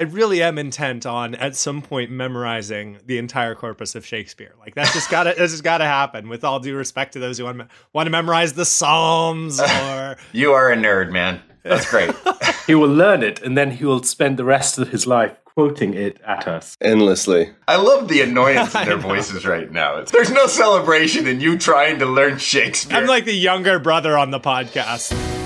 I really am intent on at some point memorizing the entire corpus of Shakespeare. Like that's just gotta that's just gotta happen. With all due respect to those who want to, want to memorize the Psalms or you are a nerd, man. That's great. he will learn it, and then he will spend the rest of his life quoting it at us endlessly. I love the annoyance in their voices right now. It's, there's no celebration in you trying to learn Shakespeare. I'm like the younger brother on the podcast.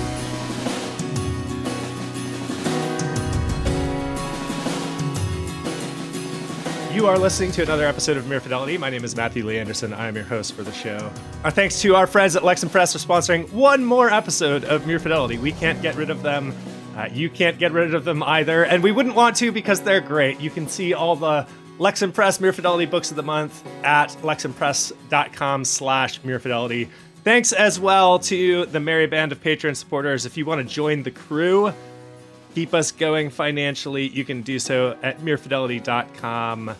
You are listening to another episode of Mere Fidelity. My name is Matthew Lee Anderson. I am your host for the show. Our thanks to our friends at Lexham Press for sponsoring one more episode of Mere Fidelity. We can't get rid of them. Uh, you can't get rid of them either, and we wouldn't want to because they're great. You can see all the Lexham Press Mere Fidelity books of the month at lexhampress.com slash Fidelity. Thanks as well to the merry band of Patreon supporters. If you want to join the crew, keep us going financially, you can do so at merefidelity.com.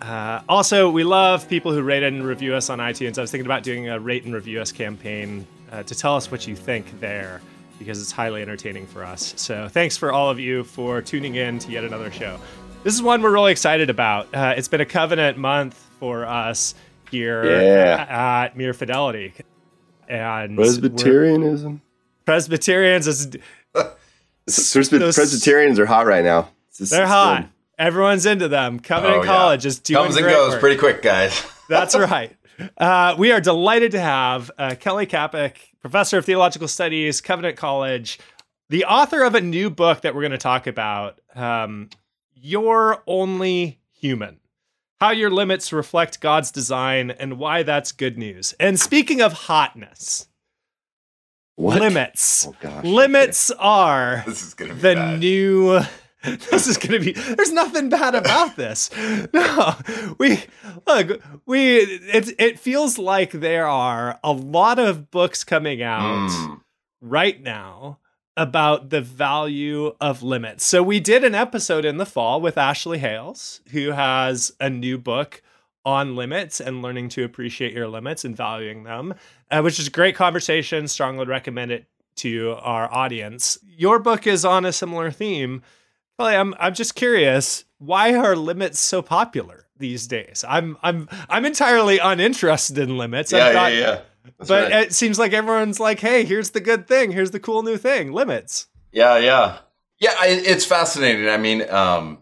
Uh, also, we love people who rate and review us on iTunes. I was thinking about doing a rate and review us campaign uh, to tell us what you think there because it's highly entertaining for us. So, thanks for all of you for tuning in to yet another show. This is one we're really excited about. Uh, it's been a covenant month for us here yeah. at Mere Fidelity. And Presbyterianism. Presbyterians is Presbyterians are hot right now. They're hot. Good. Everyone's into them. Covenant oh, College yeah. is doing comes and goes work. pretty quick, guys. That's right. Uh, we are delighted to have uh, Kelly Kapic, professor of theological studies, Covenant College, the author of a new book that we're going to talk about. Um, You're only human. How your limits reflect God's design and why that's good news. And speaking of hotness, what? limits. Oh, gosh, limits okay. are this is gonna be the bad. new this is going to be there's nothing bad about this. No we look we it, it feels like there are a lot of books coming out mm. right now about the value of limits. So we did an episode in the fall with ashley hales who has a new book on limits and learning to appreciate your limits and valuing them uh, which is a great conversation. Strongly recommend it to our audience. Your book is on a similar theme well, I'm I'm just curious, why are limits so popular these days? I'm I'm I'm entirely uninterested in limits. Yeah, got, yeah, yeah. That's but right. it seems like everyone's like, "Hey, here's the good thing. Here's the cool new thing. Limits." Yeah, yeah, yeah. I, it's fascinating. I mean, um,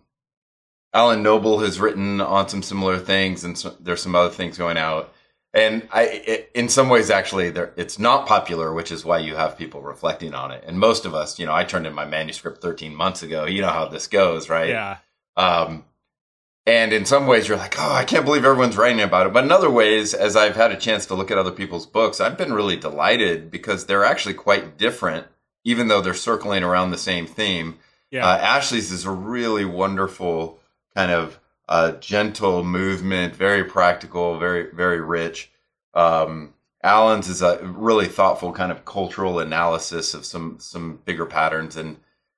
Alan Noble has written on some similar things, and so, there's some other things going out and I, it, in some ways, actually, it's not popular, which is why you have people reflecting on it. And most of us, you know, I turned in my manuscript 13 months ago. You know how this goes, right? Yeah. Um, and in some ways, you're like, oh, I can't believe everyone's writing about it. But in other ways, as I've had a chance to look at other people's books, I've been really delighted because they're actually quite different, even though they're circling around the same theme. Yeah. Uh, Ashley's is a really wonderful kind of a gentle movement, very practical, very very rich. Um, Alan's is a really thoughtful kind of cultural analysis of some some bigger patterns, and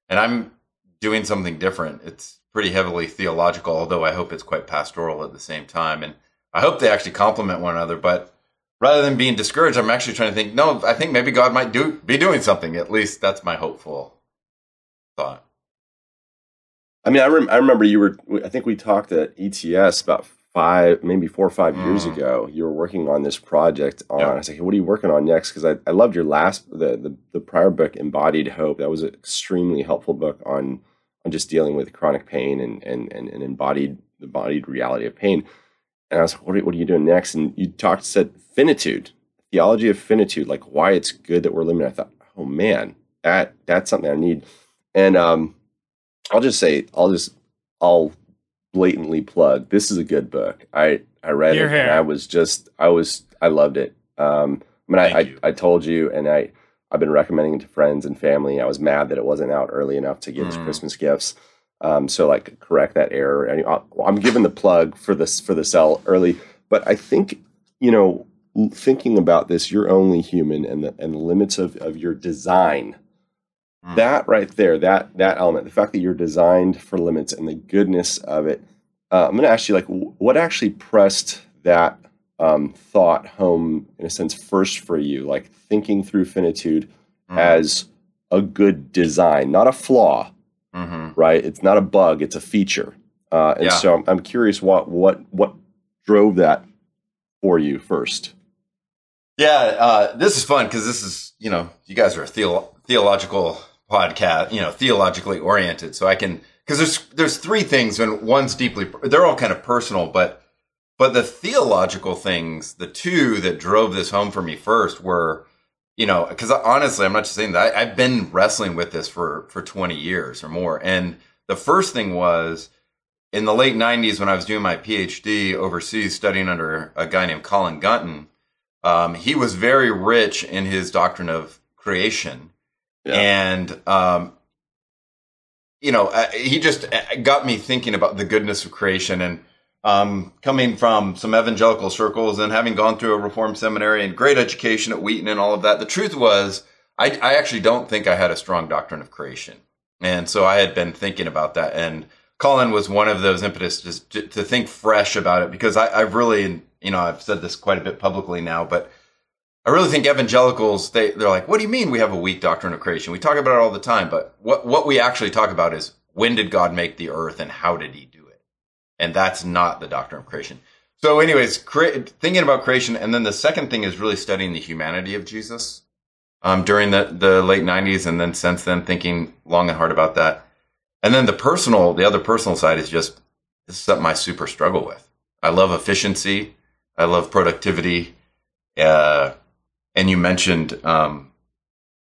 and I'm doing something different. It's pretty heavily theological, although I hope it's quite pastoral at the same time, and I hope they actually complement one another. But rather than being discouraged, I'm actually trying to think. No, I think maybe God might do be doing something. At least that's my hopeful thought. I mean, I, rem- I remember you were. I think we talked at ETS about five, maybe four or five mm. years ago. You were working on this project. On I was like, hey, "What are you working on next?" Because I, I loved your last the, the the prior book, Embodied Hope. That was an extremely helpful book on on just dealing with chronic pain and and and, and embodied the embodied reality of pain. And I was, what are, what are you doing next? And you talked said finitude, theology of finitude, like why it's good that we're limited. I thought, oh man, that that's something I need. And um, I'll just say, I'll just, I'll blatantly plug. This is a good book. I I read it and I was just, I was, I loved it. Um, I mean, I, I, I told you, and I I've been recommending it to friends and family. I was mad that it wasn't out early enough to get mm. as Christmas gifts. Um, so like correct that error. And I'm giving the plug for this for the sell early, but I think you know thinking about this, you're only human, and the and the limits of of your design Mm. That right there, that that element, the fact that you're designed for limits and the goodness of it. Uh, I'm going to ask you, like, what actually pressed that um, thought home in a sense first for you, like thinking through finitude mm. as a good design, not a flaw, Mm-hmm. right? It's not a bug; it's a feature. Uh, and Yeah. so I'm, I'm curious what what what drove that for you first. Yeah, uh, this is fun because this is, you know, you guys are a theo- theological podcast, you know, theologically oriented. So I can, because there's there's three things, and one's deeply, they're all kind of personal, but but the theological things, the two that drove this home for me first were, you know, because honestly, I'm not just saying that I, I've been wrestling with this for for 20 years or more, and the first thing was in the late 90s when I was doing my PhD overseas studying under a guy named Colin Gunton. Um, he was very rich in his doctrine of creation, Yeah. and um, you know, uh, he just uh, got me thinking about the goodness of creation. And um, coming from some evangelical circles and having gone through a Reformed seminary and great education at Wheaton and all of that, the truth was, I, I actually don't think I had a strong doctrine of creation, and so I had been thinking about that. And Colin was one of those impetus to, to think fresh about it because I, I've really, you know, I've said this quite a bit publicly now, but I really think evangelicals they they're like, what do you mean we have a weak doctrine of creation? We talk about it all the time, but what what we actually talk about is when did God make the earth and how did He do it? And that's not the doctrine of creation. So, anyways, cre- thinking about creation, and then the second thing is really studying the humanity of Jesus um, during the the late '90s, and then since then thinking long and hard about that. And then the personal, the other personal side is just this is something I super struggle with. I love efficiency. I love productivity. Uh, and you mentioned, um,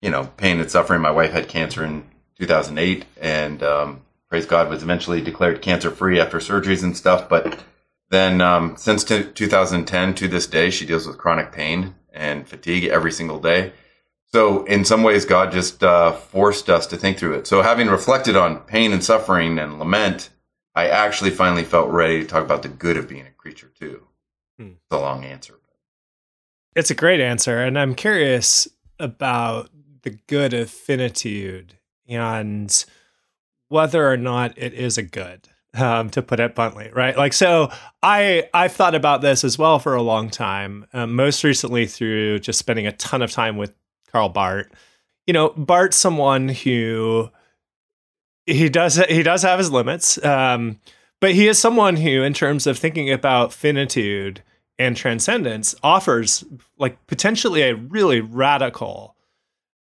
you know, pain and suffering. My wife had cancer in 2008, and um, praise God, was eventually declared cancer free after surgeries and stuff. But then, um, since t- 2010 to this day, she deals with chronic pain and fatigue every single day. So, in some ways, God just uh, forced us to think through it. So, having reflected on pain and suffering and lament, I actually finally felt ready to talk about the good of being a creature too. Hmm. It's a long answer. It's a great answer. And I'm curious about the good of finitude and whether or not it is a good. Um, to put it bluntly, right? Like, so I I've thought about this as well for a long time. Um, most recently through just spending a ton of time with Karl Barth. You know, Barth's someone who he does he does have his limits, um, but he is someone who, in terms of thinking about finitude and transcendence, offers like potentially a really radical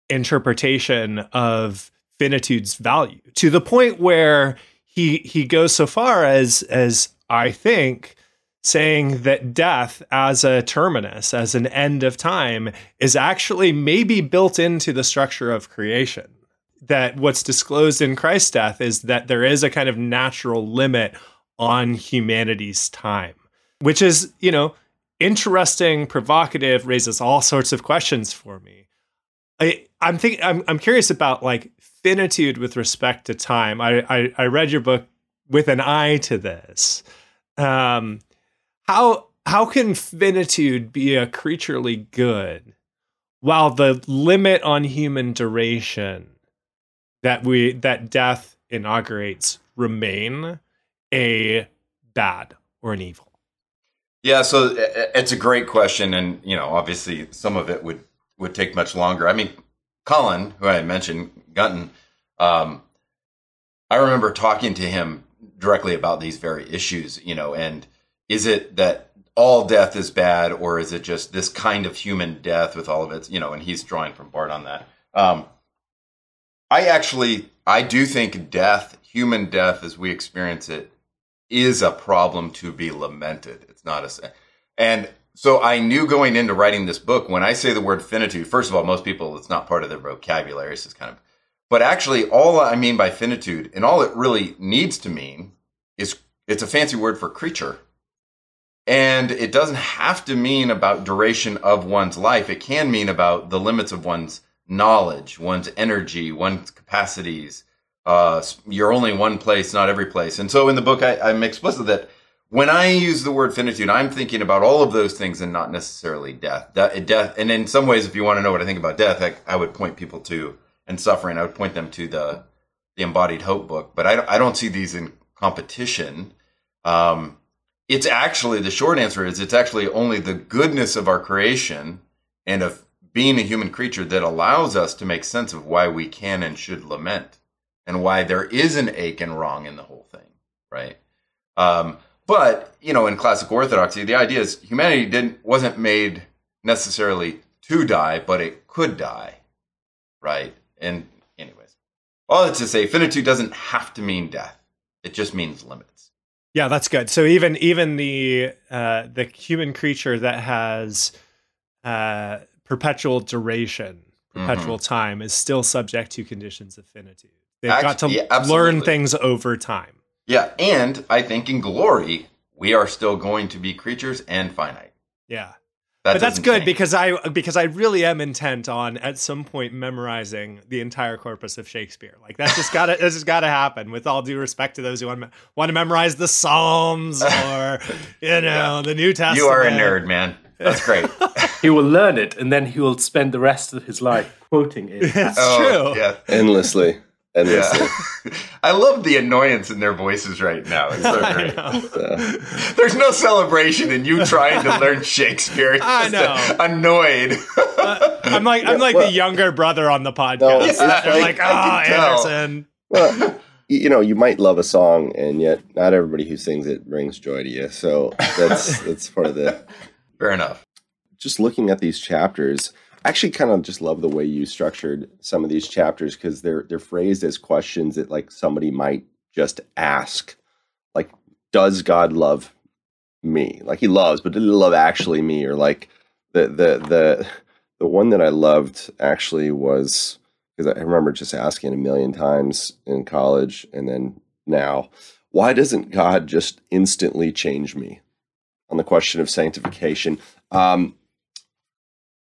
interpretation of finitude's value to the point where he he goes so far as as I think saying that death as a terminus as an end of time is actually maybe built into the structure of creation. That what's disclosed in Christ's death is that there is a kind of natural limit on humanity's time which is you know interesting provocative raises all sorts of questions for me I, I'm thinking. I'm, I'm curious about like finitude with respect to time. I, I, I read your book with an eye to this. Um, how how can finitude be a creaturely good, while the limit on human duration that we that death inaugurates remain a bad or an evil? Yeah, so uh, it's a great question, and you know, obviously, some of it would would take much longer. I mean, Colin, who I mentioned, Gunton, um, I remember talking to him directly about these very issues. You know, and is it that all death is bad, or is it just this kind of human death with all of its, you know? And he's drawing from Barth on that. Um, I actually, I do think death, human death, as we experience it, is a problem to be lamented. It's not a, and so I knew going into writing this book, when I say the word finitude, first of all, most people, it's not part of their vocabulary. It's kind of, but actually, all I mean by finitude and all it really needs to mean is it's a fancy word for creature. And it doesn't have to mean about duration of one's life. It can mean about the limits of one's knowledge, one's energy, one's capacities. Uh, you're only one place, not every place. And so in the book, I, I'm explicit that when I use the word finitude, I'm thinking about all of those things and not necessarily death. That, death, and in some ways, if you want to know what I think about death, I, I would point people to and suffering. I would point them to the the embodied hope book. But I, I don't see these in competition. Um, it's actually the short answer is it's actually only the goodness of our creation and of being a human creature that allows us to make sense of why we can and should lament. And why there is an ache and wrong in the whole thing, right? Um, but you know, in classic orthodoxy, the idea is humanity didn't wasn't made necessarily to die, but it could die, right? And anyways, all that to say, finitude doesn't have to mean death; it just means limits. Yeah, that's good. So even even the uh, the human creature that has uh, perpetual duration, perpetual time, is still subject to conditions of finitude. They've got to yeah, learn things over time. Yeah, and I think in glory we are still going to be creatures and finite. Yeah. That but that's good change. because I because I really am intent on at some point memorizing the entire corpus of Shakespeare. Like that's just got to that's just got to happen. With all due respect to those who want to, want to memorize the Psalms or you know the New Testament. you are a nerd, man. That's great. He will learn it, and then he will spend the rest of his life quoting it. It's Oh, true. Yeah. endlessly, endlessly. Yeah. I love the annoyance in their voices right now. It's so great. know. Uh, There's no celebration in you trying to learn Shakespeare. It's I just know. a- annoyed. I'm like I'm like well- the younger brother on the podcast. No, it's They're funny. like, I oh. Anderson. well, you know, you might love a song, and yet not everybody who sings it brings joy to you. So that's that's part of the. Fair enough. Just looking at these chapters, Actually kind of just love the way you structured some of these chapters because they're they're phrased as questions that like somebody might just ask, like, "Does God love me?" Like he loves, but did he love actually me? Or like the the the the one that I loved actually was because I remember just asking a million times in college and then now, why doesn't God just instantly change me? On the question of sanctification, um,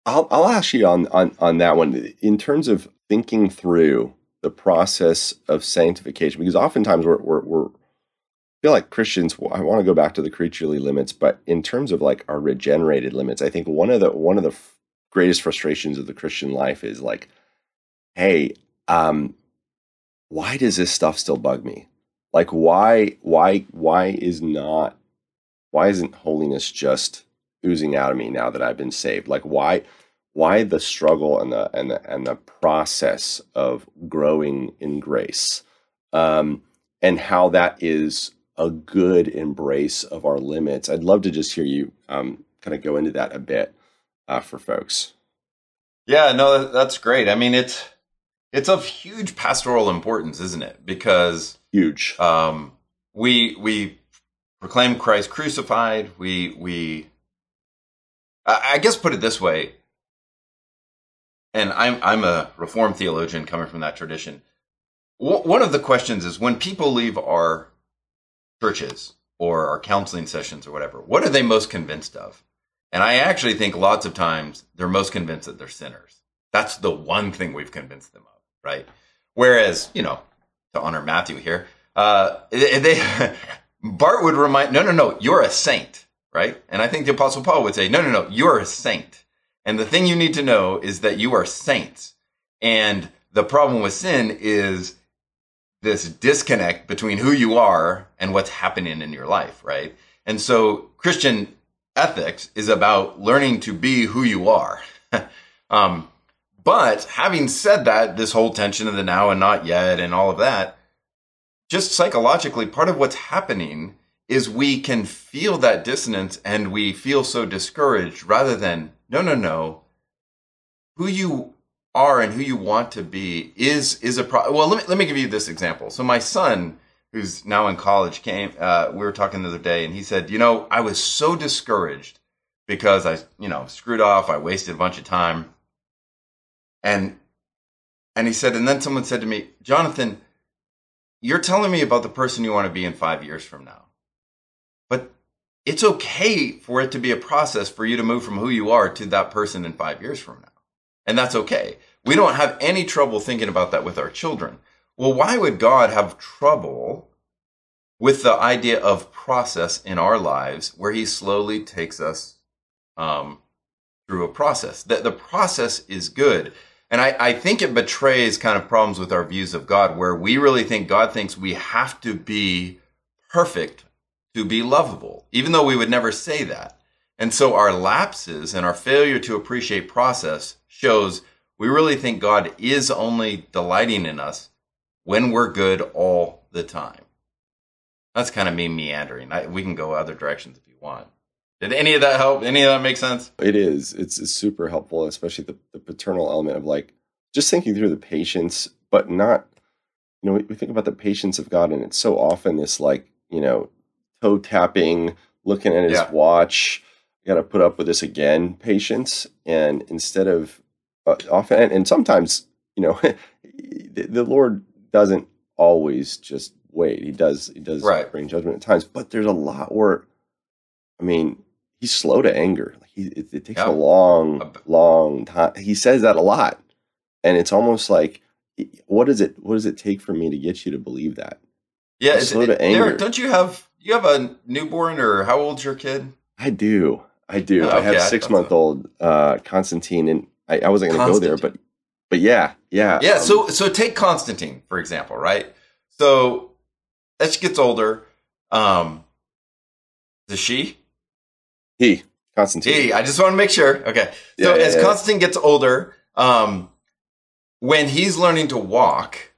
I'll I'll ask you on on on that one. In terms of thinking through the process of sanctification because oftentimes we're we're, we're feel like Christians I want to go back to the creaturely limits but in terms of like our regenerated limits I think one of the one of the f- greatest frustrations of the Christian life is like hey um why does this stuff still bug me? Like why why why is not why isn't holiness just oozing out of me now that I've been saved like why why the struggle and the and the and the process of growing in grace um and how that is a good embrace of our limits i'd love to just hear you um kind of go into that a bit uh, for folks Yeah, no, that's great. I mean, it's it's of huge pastoral importance, isn't it? Because huge um, we we proclaim Christ crucified. We we I guess put it this way, and I'm I'm a Reformed theologian coming from that tradition. One of the questions is when people leave our churches or our counseling sessions or whatever, what are they most convinced of? And I actually think lots of times they're most convinced that they're sinners. That's the one thing we've convinced them of, right? Whereas, you know, to honor Matthew here, uh, they Barth would remind, no, no, no, you're a saint, right? And I think the Apostle Paul would say, no, no, no, you're a saint. And the thing you need to know is that you are saints. And the problem with sin is this disconnect between who you are and what's happening in your life, right? And so Christian ethics is about learning to be who you are. um, but having said that, this whole tension of the now and not yet and all of that, just psychologically, part of what's happening is we can feel that dissonance and we feel so discouraged rather than, no, no, no. Who you are and who you want to be is is a pro. Well, let me let me give you this example. So my son, who's now in college, came. Uh, we were talking the other day, and he said, "You know, I was so discouraged because I, you know, screwed off. I wasted a bunch of time." And and he said, and then someone said to me, "Jonathan, you're telling me about the person you want to be in five years from now, but." It's okay for it to be a process for you to move from who you are to that person in five years from now. And that's okay. We don't have any trouble thinking about that with our children. Well, why would God have trouble with the idea of process in our lives where he slowly takes us um, through a process? That the process is good. And I, I think it betrays kind of problems with our views of God where we really think God thinks we have to be perfect to be lovable, even though we would never say that. And so our lapses and our failure to appreciate process shows we really think God is only delighting in us when we're good all the time. That's kind of me meandering. I, we can go other directions if you want. Did any of that help? Any of that make sense? It is. It's, it's super helpful, especially the, the paternal element of like just thinking through the patience, but not, you know, we, we think about the patience of God, and it's so often this like, you know, toe tapping, looking at his Yeah. watch, got to put up with this again, patience. And instead of uh, often, and, and sometimes, you know, the, the Lord doesn't always just wait. He does, he does Right. bring judgment at times, but there's a lot where, I mean, he's slow to anger. Like he, it, it takes Yeah. a long, long time. He says that a lot, and it's almost like, what does it? What does it take for me to get you to believe that? Yeah, it's- slow to anger. Derek, don't you have you have a newborn or how old's your kid? I do, I do. Oh, I have okay, I thought six month old uh, Constantine, and I, I wasn't going to go there, but but yeah, yeah, Yeah, um, so so take Constantine for example, right? So as she gets older, um, the she he Constantine. He, I just want to make sure. Okay. So Yeah, yeah, as yeah. Constantine gets older, um, when he's learning to walk,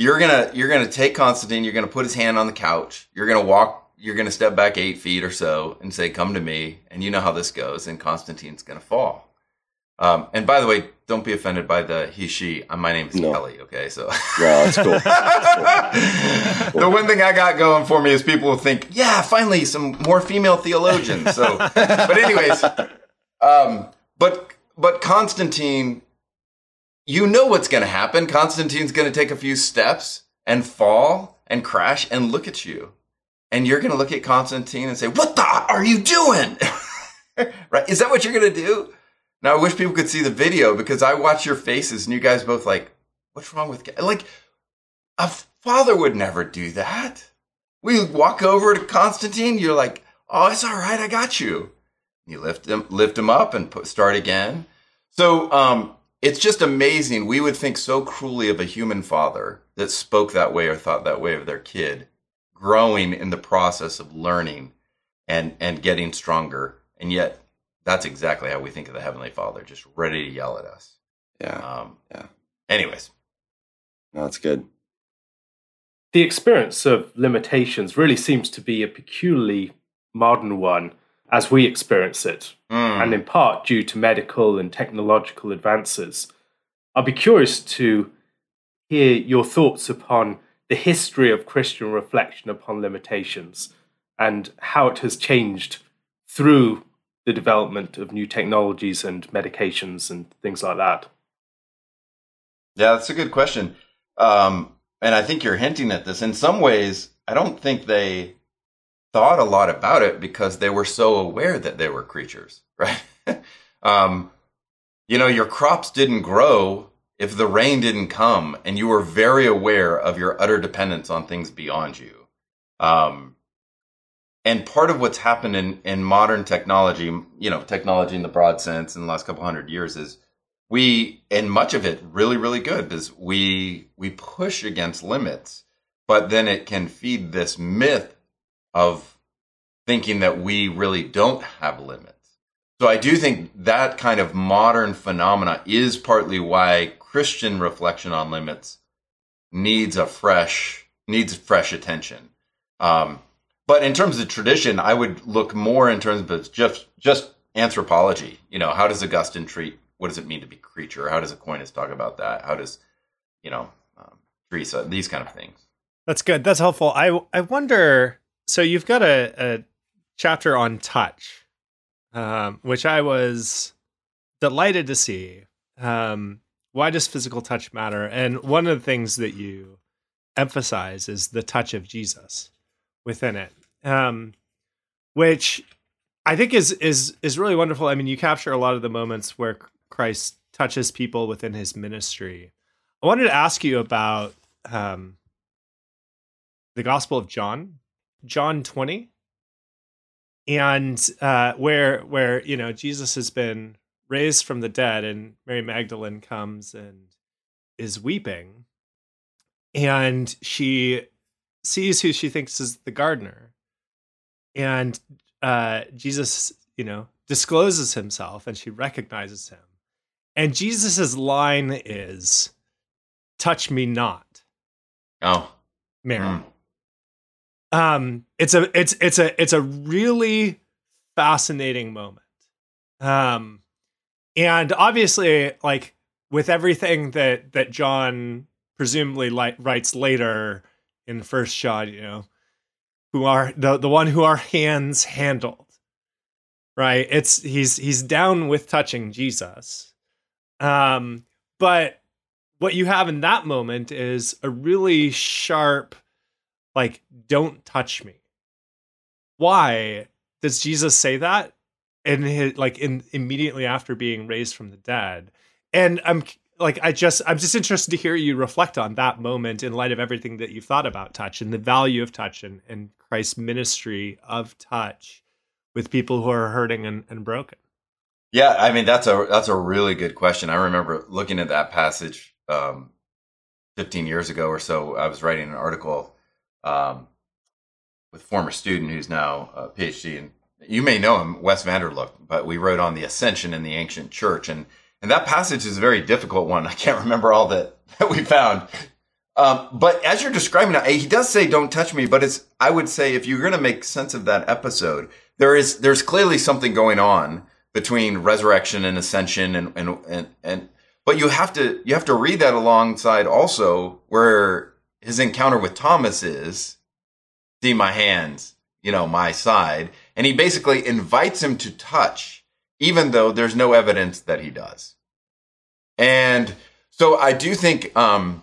you're gonna you're gonna take Constantine. You're gonna put his hand on the couch. You're gonna walk. You're gonna step back eight feet or so and say, "Come to me." And you know how this goes. And Constantine's gonna fall. Um, and by the way, don't be offended by the he she. Uh, My name is No. Kelly. Okay, so. No, that's cool. the one thing I got going for me is people will think, yeah, finally some more female theologians. So, but anyways, um, but but Constantine, you know what's going to happen. Constantine's going to take a few steps and fall and crash and look at you, and you're going to look at Constantine and say, "What the are you doing?" right? Is that what you're going to do? Now I wish people could see the video because I watch your faces and you guys both like, "What's wrong with?" Ke-" Like a father would never do that. We walk over to Constantine. You're like, "Oh, it's all right. I got you." You lift him, lift him up, and put, start again. So um, it's just amazing. We would think so cruelly of a human father that spoke that way or thought that way of their kid, growing in the process of learning and and getting stronger, and yet that's exactly how we think of the heavenly Father, just ready to yell at us. yeah, Um, Yeah. Anyways, no, that's good. The experience of limitations really seems to be a peculiarly modern one as we experience it, Mm. and in part due to medical and technological advances. I'll be curious to hear your thoughts upon the history of Christian reflection upon limitations and how it has changed through the development of new technologies and medications and things like that. Yeah, that's a good question. Um, and I think you're hinting at this. In some ways, I don't think they thought a lot about it because they were so aware that they were creatures, right? um, you know, your crops didn't grow if the rain didn't come, and you were very aware of your utter dependence on things beyond you. Um, and part of what's happened in, in modern technology, you know, technology in the broad sense in the last couple hundred years is we and much of it really really good is we we push against limits but then it can feed this myth of thinking that we really don't have limits so i do think that kind of modern phenomena is partly why christian reflection on limits needs a fresh needs fresh attention um, but in terms of tradition i would look more in terms of just just anthropology you know how does augustine treat what does it mean to be creature? How does Aquinas talk about that? How does, you know, um, Teresa, these kind of things. That's good. That's helpful. I I wonder. So you've got a, a chapter on touch, um, which I was delighted to see. Um, why does physical touch matter? And one of the things that you emphasize is the touch of Jesus within it, um, which I think is is is really wonderful. I mean, you capture a lot of the moments where Christ touches people within his ministry. I wanted to ask you about um, the Gospel of John, John 20, and uh, where where you know Jesus has been raised from the dead, and Mary Magdalene comes and is weeping, and she sees who she thinks is the gardener, and uh, Jesus, you know, discloses himself, and she recognizes him, and Jesus's line is, "Touch me not." Oh, Mary. Mm. Um, it's a it's it's a it's a really fascinating moment. Um, and obviously, like with everything that that John presumably li- writes later in the First John, you know, who are the the one who our hands handled, right? It's he's he's down with touching Jesus, um, but what you have in that moment is a really sharp, like, don't touch me. Why does Jesus say that? And like in immediately after being raised from the dead, and I'm like I just I'm just interested to hear you reflect on that moment in light of everything that you've thought about touch and the value of touch and, and Christ's ministry of touch with people who are hurting and, and broken. Yeah, I mean that's a that's a really good question. I remember looking at that passage um, 15 years ago or so. I was writing an article um, with former student who's now a PhD, and you may know him, Wes Vander Lugt. But we wrote on the ascension in the ancient church, and and that passage is a very difficult one. I can't remember all that that we found. Um, but as you're describing it, he does say, "Don't touch me." But it's I would say if you're going to make sense of that episode, there is there's clearly something going on between resurrection and ascension and and and, and but you have to you have to read that alongside also where his encounter with Thomas is see my hands you know my side. And he basically invites him to touch even though there's no evidence that he does. And so I do think um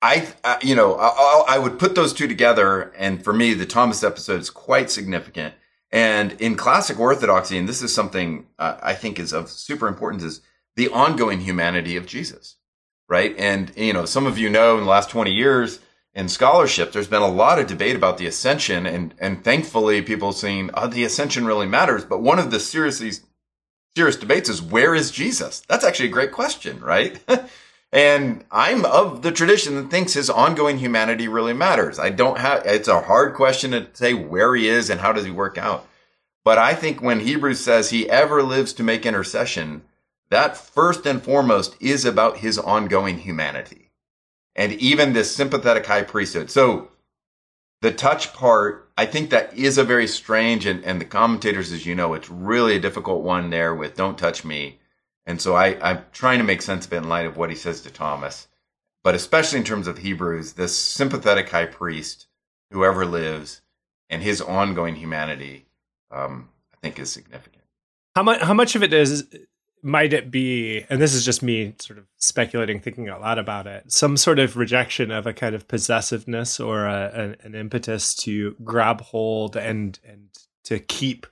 I, you know, I, I would put those two together, and for me, the Thomas episode is quite significant. And in classic orthodoxy, and this is something uh, I think is of super importance, is the ongoing humanity of Jesus, right? And you know, some of you know in the last twenty years in scholarship, there's been a lot of debate about the ascension, and and thankfully, people saying, "Oh, the ascension really matters." But one of the seriously serious debates is where is Jesus? That's actually a great question, right? And I'm of the tradition that thinks his ongoing humanity really matters. I don't have, it's a hard question to say where he is and how does he work out. But I think when Hebrews says he ever lives to make intercession, that first and foremost is about his ongoing humanity. And even this sympathetic high priesthood. So the touch part, I think that is a very strange, and, and the commentators, as you know, it's really a difficult one there with don't touch me and so I, I'm trying to make sense of it in light of what he says to Thomas, but especially in terms of Hebrews, this sympathetic high priest, whoever lives, and his ongoing humanity, um, I think is significant. How much? How much of it is? Might it be? And this is just me sort of speculating, thinking out loud about it. Some sort of rejection of a kind of possessiveness or a, an, an impetus to grab hold and and to keep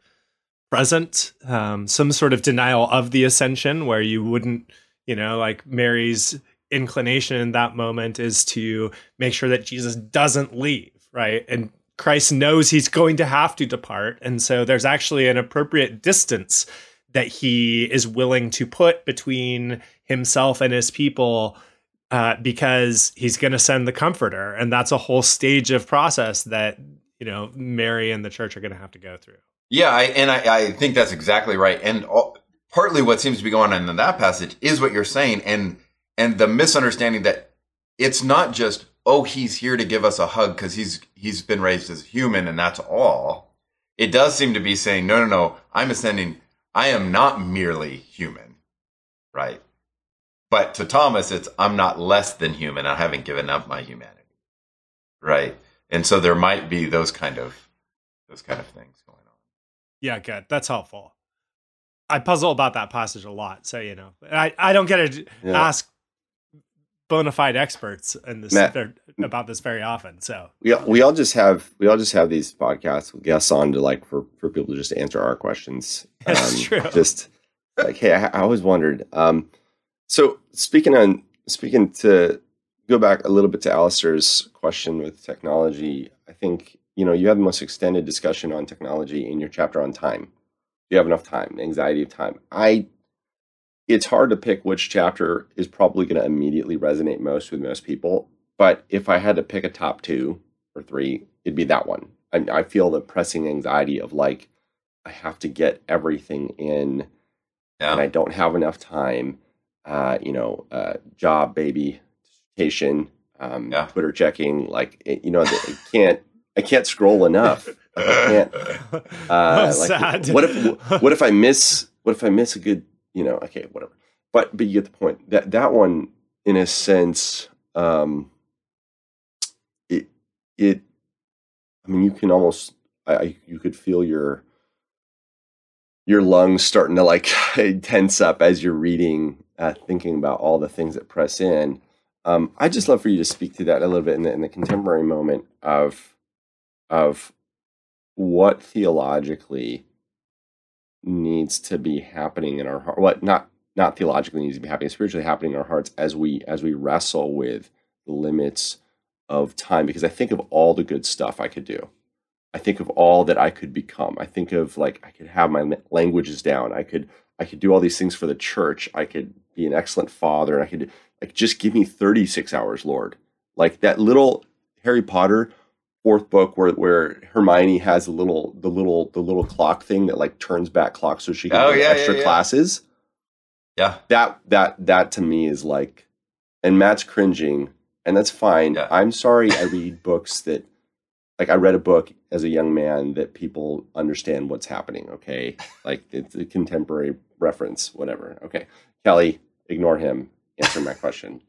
present, um, some sort of denial of the ascension, where you wouldn't, you know, like Mary's inclination in that moment is to make sure that Jesus doesn't leave, right? And Christ knows he's going to have to depart. And so there's actually an appropriate distance that he is willing to put between himself and his people uh, because he's going to send the comforter. And that's a whole stage of process that, you know, Mary and the church are going to have to go through. Yeah, I, and I, I, think that's exactly right. And all, partly what seems to be going on in that passage is what you're saying, and and the misunderstanding that it's not just oh he's here to give us a hug because he's he's been raised as human and that's all. It does seem to be saying no no no I'm ascending. I am not merely human, right? But to Thomas, it's I'm not less than human. I haven't given up my humanity, right? And so there might be those kind of those kind of things going. On. Yeah, good. That's helpful. I puzzle about that passage a lot, so you know, I, I don't get to yeah. ask bona fide experts in this Matt, about this very often. So we we all just have we all just have these podcasts with guests on to like for for people to just answer our questions. That's um, true. Just like hey, I, I always wondered. Um, so speaking on speaking to go back a little bit to Alastair's question with technology, I think you know, you have the most extended discussion on technology in your chapter on time. You have enough time, anxiety of time. I it's hard to pick which chapter is probably going to immediately resonate most with most people. But if I had to pick a top two or three, it'd be that one. I, I feel the pressing anxiety of like, I have to get everything in, yeah. and I don't have enough time. Uh, you know, uh, job, baby, dissertation, um, Yeah. Twitter checking. Like it- you know, I can't I can't scroll enough. Like, I can't. Uh, like, sad. What if what if I miss what if I miss a good you know okay whatever but but you get the point that that one in a sense um it it I mean you can almost I you could feel your your lungs starting to like tense up as you're reading uh, thinking about all the things that press in. Um I just love for you to speak to that a little bit in the, in the contemporary moment of of what theologically needs to be happening in our heart what not not theologically needs to be happening spiritually happening in our hearts as we as we wrestle with the limits of time because i think of all the good stuff i could do i think of all that i could become i think of like i could have my languages down i could i could do all these things for the church i could be an excellent father i could like just give me 36 hours lord like that little harry potter fourth book where where Hermione has a little the little the little clock thing that like turns back clock so she can Oh, yeah, extra yeah, yeah. classes. Yeah. That that that to me is like and Matt's cringing and that's fine. I'm sorry I read books that like I read a book as a young man that people understand what's happening, okay? Like it's a contemporary reference, whatever. Okay. Kelly, ignore him. Answer my question.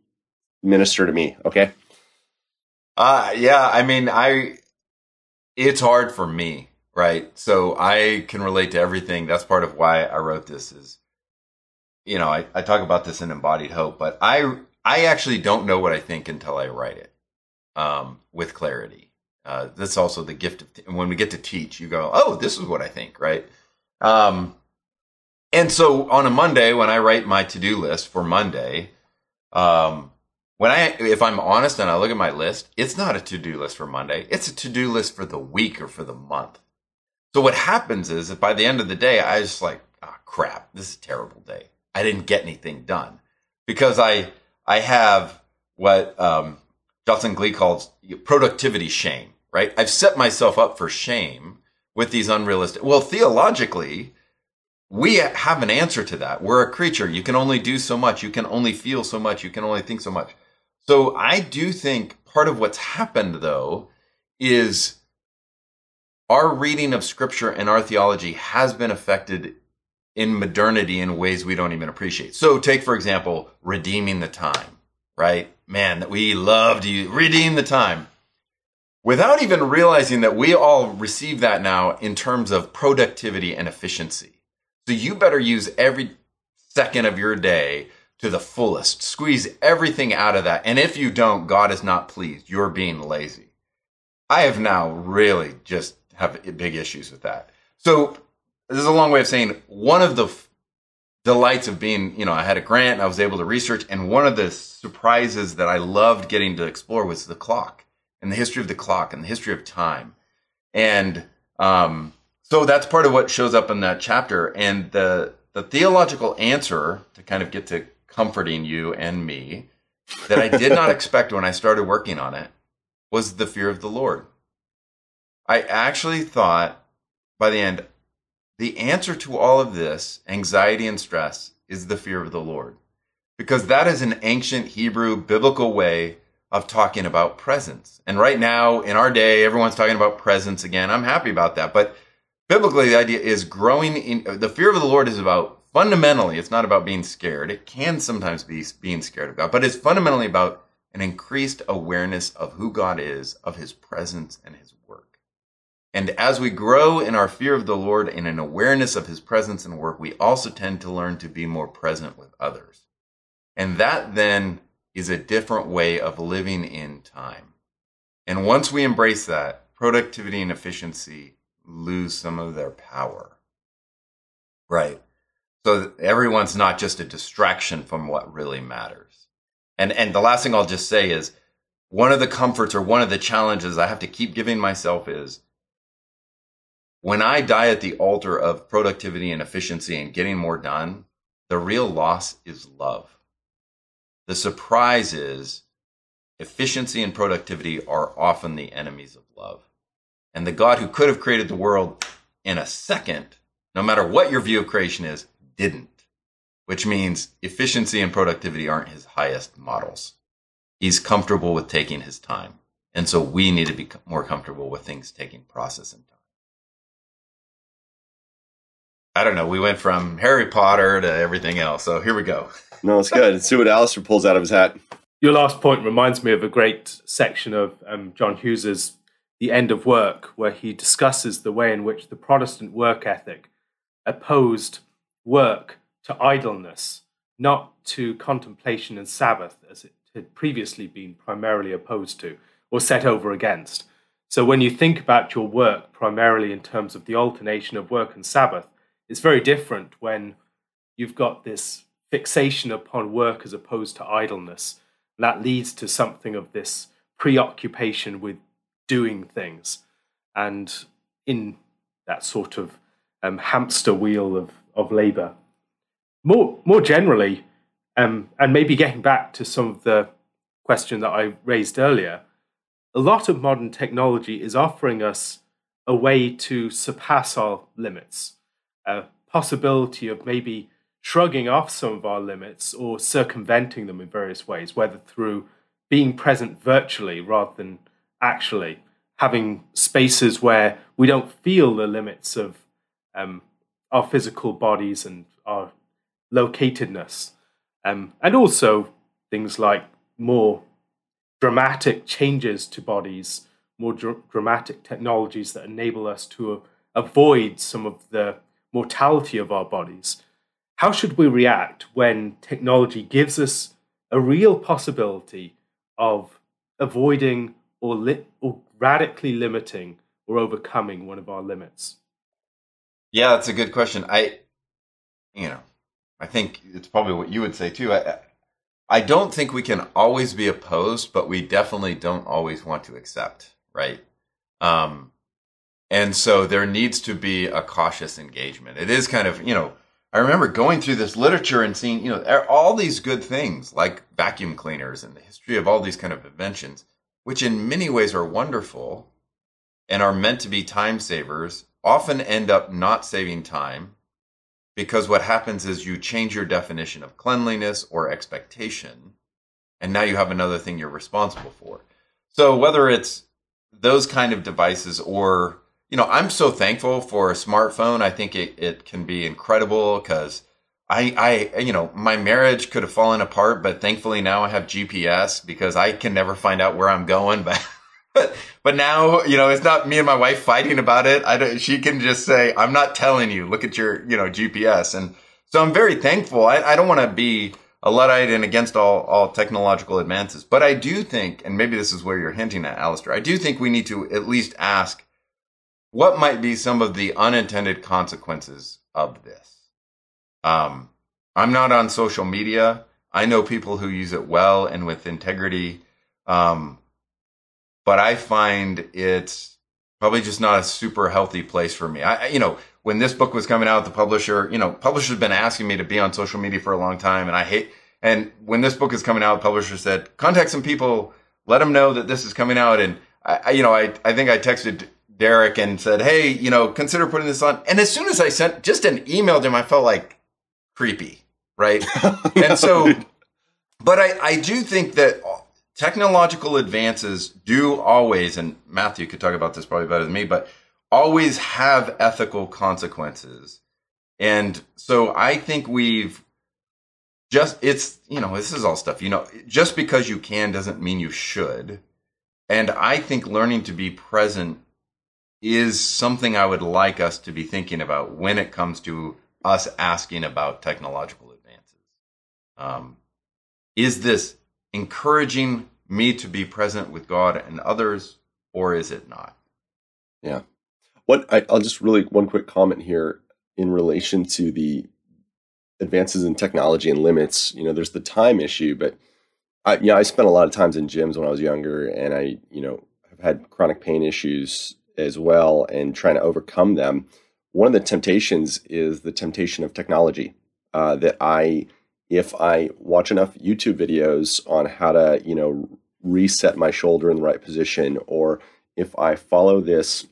Minister to me, okay? Uh yeah, I mean, I it's hard for me, right? So I can relate to everything. That's part of why I wrote this is you know, I, I talk about this in embodied hope, but I I actually don't know what I think until I write it um, with clarity. Uh, that's also the gift of t- when we get to teach. You go, oh, this is what I think, right? Um, and so on a Monday, when I write my to do list for Monday, um, when I, if I'm honest and I look at my list, it's not a to do list for Monday. It's a to do list for the week or for the month. So what happens is that by the end of the day, I just like, ah, crap, this is a terrible day. I didn't get anything done because I, I have what, um, Glee calls productivity shame, right? I've set myself up for shame with these unrealistic, well, theologically, we have an answer to that. We're a creature. You can only do so much. You can only feel so much. You can only think so much. So I do think part of what's happened though is our reading of scripture and our theology has been affected in modernity in ways we don't even appreciate. So take, for example, redeeming the time, right? Man, that we love to redeem the time without even realizing that we all receive that now in terms of productivity and efficiency. So you better use every second of your day to the fullest. Squeeze everything out of that. And if you don't, God is not pleased. You're being lazy. I have now really just have big issues with that. So this is a long way of saying one of the f- delights of being, you know, I had a grant and I was able to research. And one of the surprises that I loved getting to explore was the clock and the history of the clock and the history of time. And, um, so that's part of what shows up in that chapter. And the, the theological answer to kind of get to comforting you and me that I did not expect when I started working on it was the fear of the Lord. I actually thought by the end, the answer to all of this, anxiety and stress, is the fear of the Lord. Because that is an ancient Hebrew biblical way of talking about presence. And right now, in our day, everyone's talking about presence again. I'm happy about that. But biblically, the idea is growing in the fear of the Lord is about fundamentally, it's not about being scared. It can sometimes be being scared of God, but it's fundamentally about an increased awareness of who God is, of his presence and his work. And as we grow in our fear of the Lord and an awareness of his presence and work, we also tend to learn to be more present with others. And that then is a different way of living in time. And once we embrace that, productivity and efficiency lose some of their power. Right. So everyone's not just a distraction from what really matters. And and the last thing I'll just say is one of the comforts or one of the challenges I have to keep giving myself is when I die at the altar of productivity and efficiency and getting more done, the real loss is love. The surprise is efficiency and productivity are often the enemies of love. And the God who could have created the world in a second, no matter what your view of creation is, didn't, which means efficiency and productivity aren't his highest models. he's comfortable with taking his time. And so we need to be more comfortable with things taking process and time. I don't know. We went from Harry Potter to everything else. So here we go. No, it's good. Let's see what Alastair pulls out of his hat. Your last point reminds me of a great section of um, John Hughes's The End of Work, where he discusses the way in which the Protestant work ethic opposed work to idleness, not to contemplation and Sabbath, as it had previously been primarily opposed to or set over against. So when you think about your work primarily in terms of the alternation of work and Sabbath, it's very different when you've got this fixation upon work as opposed to idleness. That leads to something of this preoccupation with doing things. And in that sort of um, hamster wheel of, of labor. More, more generally, um, and maybe getting back to some of the question that I raised earlier, a lot of modern technology is offering us a way to surpass our limits, a possibility of maybe shrugging off some of our limits or circumventing them in various ways, whether through being present virtually rather than actually having spaces where we don't feel the limits of um, our physical bodies and our locatedness. Um, and also things like more dramatic changes to bodies, more dr- dramatic technologies that enable us to uh, avoid some of the mortality of our bodies. How should we react when technology gives us a real possibility of avoiding or, li- or radically limiting or overcoming one of our limits? Yeah, that's a good question. I, you know, I think it's probably what you would say too. I, I don't think we can always be opposed, but we definitely don't always want to accept, right? Um, and so there needs to be a cautious engagement. It is kind of, you know, I remember going through this literature and seeing, you know, all these good things like vacuum cleaners and the history of all these kind of inventions, which in many ways are wonderful and are meant to be time savers, often end up not saving time because what happens is you change your definition of cleanliness or expectation and now you have another thing you're responsible for so whether it's those kind of devices or you know i'm so thankful for a smartphone i think it, it can be incredible because I, I, you know, my marriage could have fallen apart, but thankfully now I have GPS because I can never find out where I'm going. But but but now you know it's not me and my wife fighting about it. I don't, she can just say, "I'm not telling you. Look at your you know GPS." And so I'm very thankful. I, I don't want to be a luddite and against all all technological advances, but I do think, and maybe this is where you're hinting at, Alastair. I do think we need to at least ask what might be some of the unintended consequences of this. Um, I'm not on social media. I know people who use it well and with integrity. Um, but I find it's probably just not a super healthy place for me. I, you know, when this book was coming out, the publisher, you know, publisher's been asking me to be on social media for a long time, and I hate. And when this book is coming out, publisher said, contact some people, let them know that this is coming out. And I, you know, I, I think I texted Derek and said, hey, you know, consider putting this on. And as soon as I sent just an email to him, I felt like creepy, right? and so, but I, I do think that technological advances do always, and Matthew could talk about this probably better than me, but always have ethical consequences. And so I think we've just, it's, you know, this is all stuff, you know, just because you can doesn't mean you should. And I think learning to be present is something I would like us to be thinking about when it comes to us asking about technological advances. Um, is this encouraging me to be present with God and others, or is it not? Yeah. What I, will just really one quick comment here in relation to the advances in technology and limits. You know, there's the time issue, but I, you know, I spent a lot of times in gyms when I was younger, and I, you know, have had chronic pain issues as well, and trying to overcome them. One of the temptations is the temptation of technology. Uh, that I if I watch enough YouTube videos on how to, you know, reset my shoulder in the right position, or if I follow this,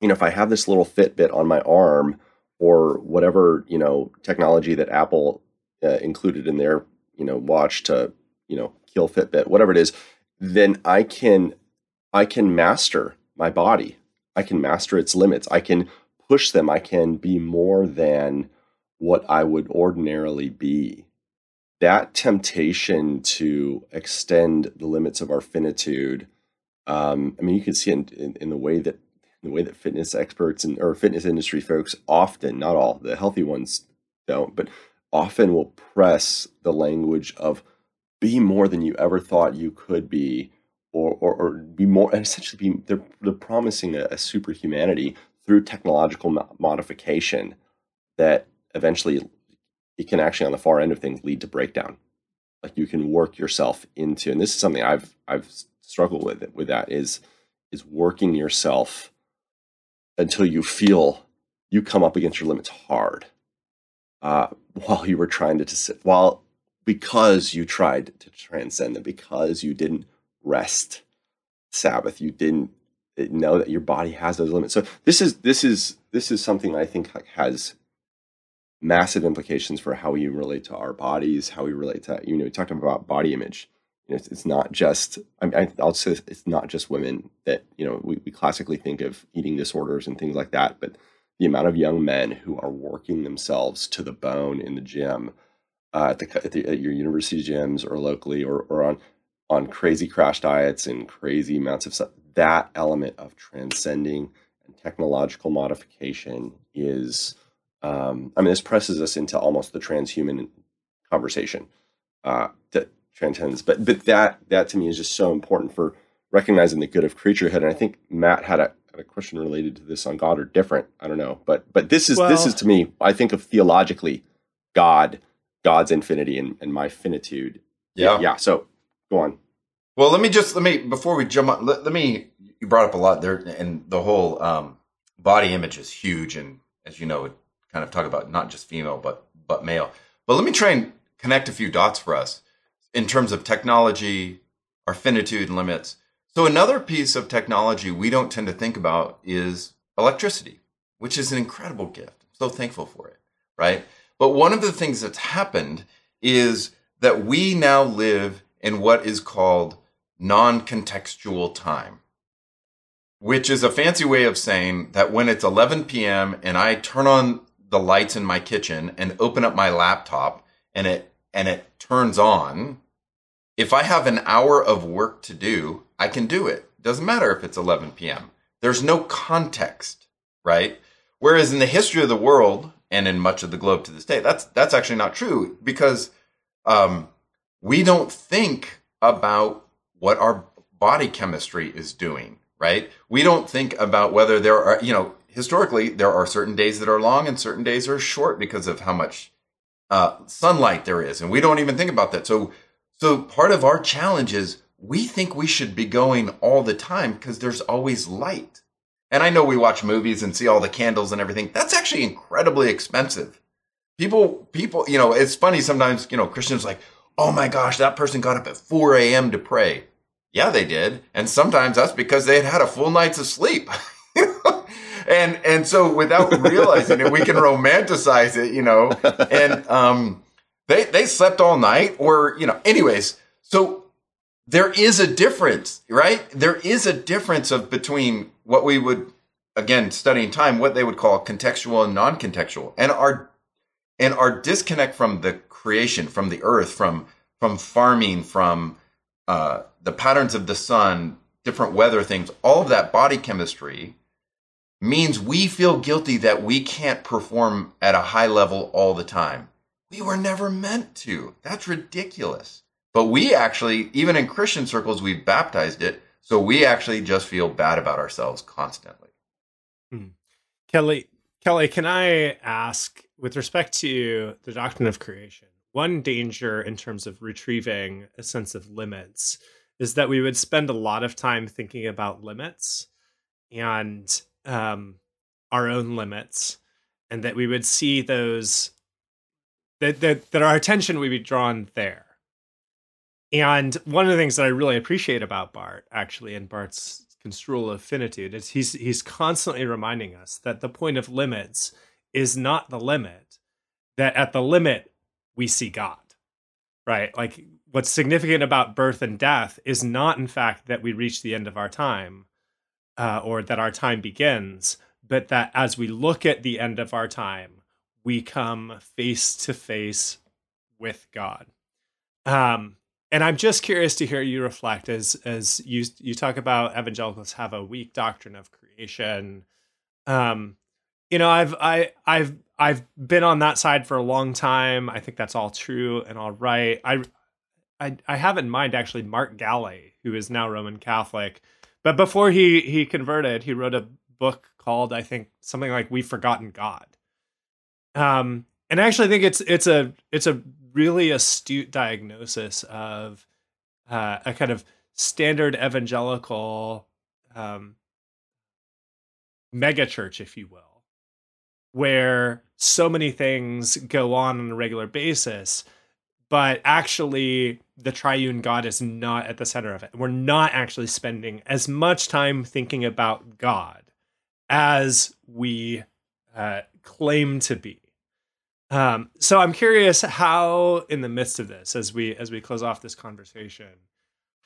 you know, if I have this little Fitbit on my arm, or whatever, you know, technology that Apple uh, included in their, you know, watch to you know, kill Fitbit, whatever it is, then I can I can master my body. I can master its limits. I can push them. I can be more than what I would ordinarily be. That temptation to extend the limits of our finitude, um, I mean, you can see in, in, in the way that the way that fitness experts and or fitness industry folks often, not all, the healthy ones don't, but often will press the language of be more than you ever thought you could be, or or, or be more, and essentially be they're they're promising a, a superhumanity through technological modification that eventually it can actually on the far end of things lead to breakdown. Like you can work yourself into, and this is something I've I've struggled with with that is is working yourself until you feel you come up against your limits hard uh, while you were trying to, to while because you tried to transcend them because you didn't rest sabbath. You didn't know that your body has those limits. So this is this is this is something i think has massive implications for how we relate to our bodies how we relate to you know we talked about body image. You know, it's, it's not just I mean, I'll say it's not just women that you know we, we classically think of eating disorders and things like that, but the amount of young men who are working themselves to the bone in the gym, uh, at, the, at, the, at your university gyms or locally or, or on on crazy crash diets and crazy amounts of stuff. That element of transcending and technological modification is, um, I mean, this presses us into almost the transhuman conversation. Uh, that transcends. But but that that to me is just so important for recognizing the good of creaturehood. And I think Matt had a, had a question related to this on God or different. I don't know, but but this is well, this is to me. I think of theologically God, God's infinity, and, and my finitude. Yeah, yeah. So go on. Well, let me just let me before we jump on. Let, let me. You brought up a lot there, and the whole um, body image is huge, and as you know, kind of talk about not just female but but male. But let me try and connect a few dots for us in terms of technology, our finitude limits. So another piece of technology we don't tend to think about is electricity, which is an incredible gift. I'm so thankful for it, right? But one of the things that's happened is that we now live in what is called non-contextual time, which is a fancy way of saying that when it's 11 p.m. and I turn on the lights in my kitchen and open up my laptop and it and it turns on, if I have an hour of work to do, I can do it. Doesn't matter if it's 11 p.m. There's no context, right? Whereas in the history of the world and in much of the globe to this day, that's that's actually not true because um, we don't think about what our body chemistry is doing, right? We don't think about whether there are, you know, historically there are certain days that are long and certain days are short because of how much uh, sunlight there is, and we don't even think about that. So so part of our challenge is we think we should be going all the time because there's always light. And I know we watch movies and see all the candles and everything. That's actually incredibly expensive. People, people, you know, it's funny sometimes, you know, Christians like, oh my gosh, that person got up at 4 a.m. to pray. Yeah, they did. And sometimes that's because they had had a full night's of sleep. and, and so without realizing it, we can romanticize it, you know, and, um, they they slept all night, or you know. Anyways, so there is a difference, right? There is a difference of between what we would again studying time, what they would call contextual and non-contextual, and our and our disconnect from the creation, from the earth, from from farming, from uh, the patterns of the sun, different weather things, all of that body chemistry means we feel guilty that we can't perform at a high level all the time. We were never meant to. That's ridiculous. But we actually, even in Christian circles, we've baptized it. So we actually just feel bad about ourselves constantly. Hmm. Kelly, Kelly, can I ask, with respect to the doctrine of creation, one danger in terms of retrieving a sense of limits is that we would spend a lot of time thinking about limits and um, our own limits, and that we would see those that that that our attention would be drawn there. And one of the things that I really appreciate about Barth, actually, in Barth's construal of finitude, is he's he's constantly reminding us that the point of limits is not the limit. That at the limit we see God, right? Like what's significant about birth and death is not, in fact, that we reach the end of our time uh, or that our time begins, but that as we look at the end of our time, we come face to face with God. Um, and I'm just curious to hear you reflect as as you you talk about evangelicals have a weak doctrine of creation. Um, you know, I've I I've I've been on that side for a long time. I think that's all true and all right. I I I have in mind actually Mark Galli, who is now Roman Catholic, but before he he converted, he wrote a book called I think something like We've Forgotten God. Um, and I actually think it's it's a it's a really astute diagnosis of uh, a kind of standard evangelical um, megachurch, if you will, where so many things go on on a regular basis, but actually the triune God is not at the center of it. We're not actually spending as much time thinking about God as we uh, claim to be. Um, so I'm curious how, in the midst of this, as we as we close off this conversation,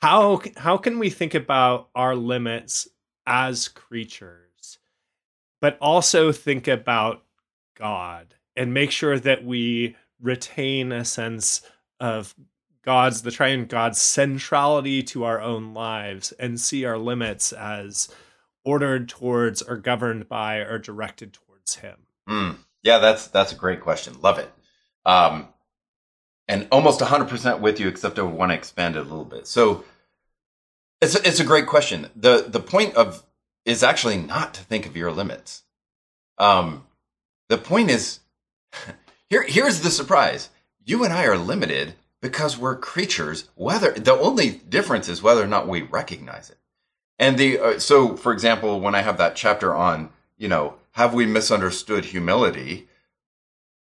how how can we think about our limits as creatures, but also think about God and make sure that we retain a sense of God's the triune God's centrality to our own lives and see our limits as ordered towards or governed by or directed towards Him. Mm. Yeah, that's that's a great question. Love it. Um, and almost 100% with you, except I want to expand it a little bit. So it's a, it's a great question. the The point of is actually not to think of your limits. Um, the point is here. Here's the surprise: you and I are limited because we're creatures. Whether the only difference is whether or not we recognize it. And the uh, so, for example, when I have that chapter on, you know, have we misunderstood humility?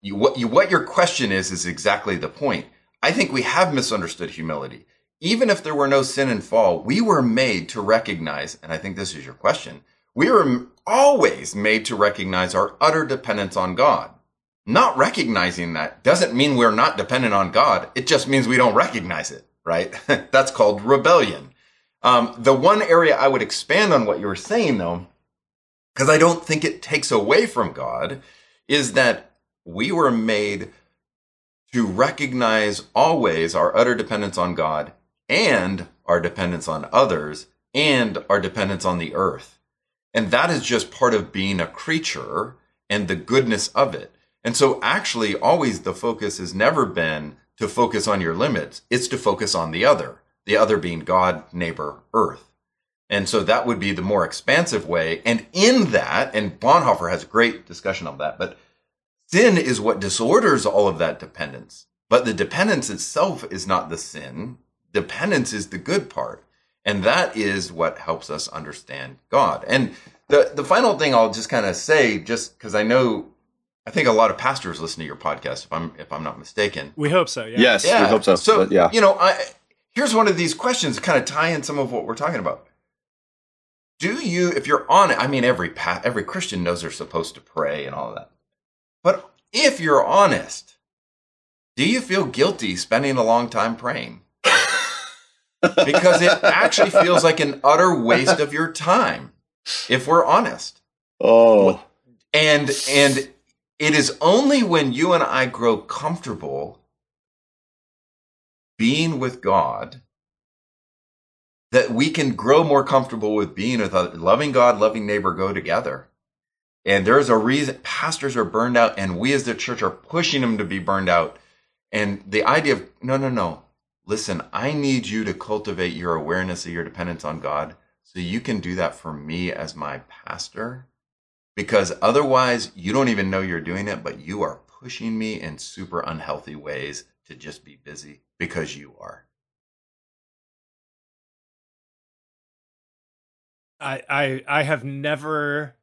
You, what, you, what your question is, is exactly the point. I think we have misunderstood humility. Even if there were no sin and fall, we were made to recognize, and I think this is your question, we were always made to recognize our utter dependence on God. Not recognizing that doesn't mean we're not dependent on God. It just means we don't recognize it, right? That's called rebellion. Um, the one area I would expand on what you were saying, though, because I don't think it takes away from God, is that we were made to recognize always our utter dependence on God and our dependence on others and our dependence on the earth. And that is just part of being a creature and the goodness of it. And so actually always the focus has never been to focus on your limits. It's to focus on the other, the other being God, neighbor, earth. And so that would be the more expansive way. And in that, and Bonhoeffer has a great discussion of that, but sin is what disorders all of that dependence. But the dependence itself is not the sin. Dependence is the good part. And that is what helps us understand God. And the, the final thing I'll just kind of say, just because I know, I think a lot of pastors listen to your podcast, if I'm if I'm not mistaken. We hope so. Yeah. Yes, Yeah. we hope so. So But, yeah. you know, I, here's one of these questions to kind of tie in some of what we're talking about. Do you, if you're on it, I mean, every path, every Christian knows they're supposed to pray and all of that. But if you're honest, do you feel guilty spending a long time praying? Because it actually feels like an utter waste of your time, if we're honest. Oh, And and it is only when you and I grow comfortable being with God that we can grow more comfortable with being with other, loving God, loving neighbor go together. And there's a reason pastors are burned out and we as the church are pushing them to be burned out. And the idea of no, no, no. Listen, I need you to cultivate your awareness of your dependence on God so you can do that for me as my pastor because otherwise you don't even know you're doing it, but you are pushing me in super unhealthy ways to just be busy because you are. I, I I have never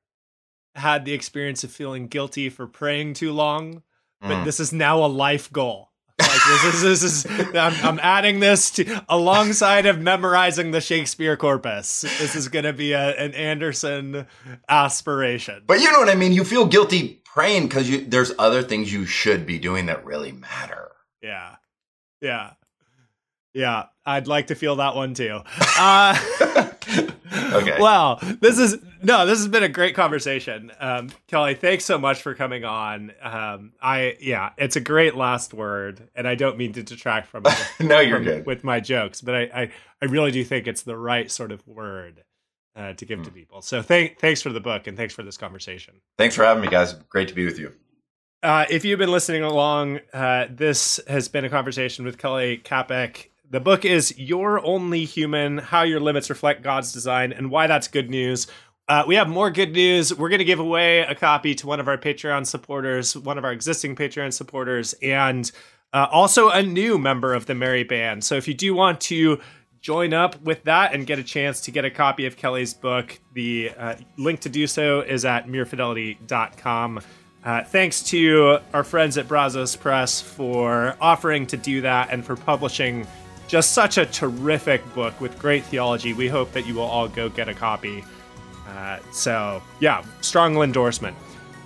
had the experience of feeling guilty for praying too long, but Mm. this is now a life goal. Like this is this is I'm, I'm adding this to alongside of memorizing the Shakespeare corpus. This is going to be a, an Anderson aspiration. But you know what I mean? You feel guilty praying because there's other things you should be doing that really matter. yeah, yeah, Yeah, I'd like to feel that one too. Uh, okay. Well, this is no, this has been a great conversation, um, Kelly. Thanks so much for coming on. Um, I yeah, it's a great last word, and I don't mean to detract from it. no, you're from, good with my jokes, but I, I I really do think it's the right sort of word uh, to give mm. to people. So thank thanks for the book and thanks for this conversation. Thanks for having me, guys. Great to be with you. Uh, if you've been listening along, uh, this has been a conversation with Kelly Kapic. The book is You're Only Human How Your Limits Reflect God's Design and Why That's Good News. Uh, we have more good news. We're going to give away a copy to one of our Patreon supporters, one of our existing Patreon supporters, and uh, also a new member of the Merry Band. So if you do want to join up with that and get a chance to get a copy of Kelly's book, the uh, link to do so is at merefidelity.com. Uh, thanks to our friends at Brazos Press for offering to do that and for publishing just such a terrific book with great theology. We hope that you will all go get a copy. Uh, so, yeah, strong endorsement.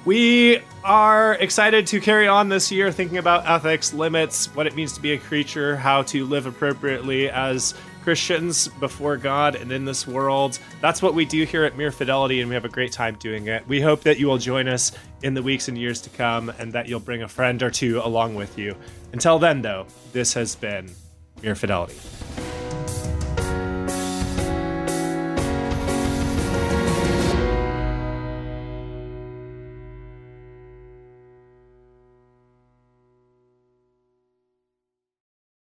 We are excited to carry on this year thinking about ethics, limits, what it means to be a creature, how to live appropriately as Christians before God and in this world. That's what we do here at Mere Fidelity, and we have a great time doing it. We hope that you will join us in the weeks and years to come and that you'll bring a friend or two along with you. Until then, though, this has been Mere Fidelity.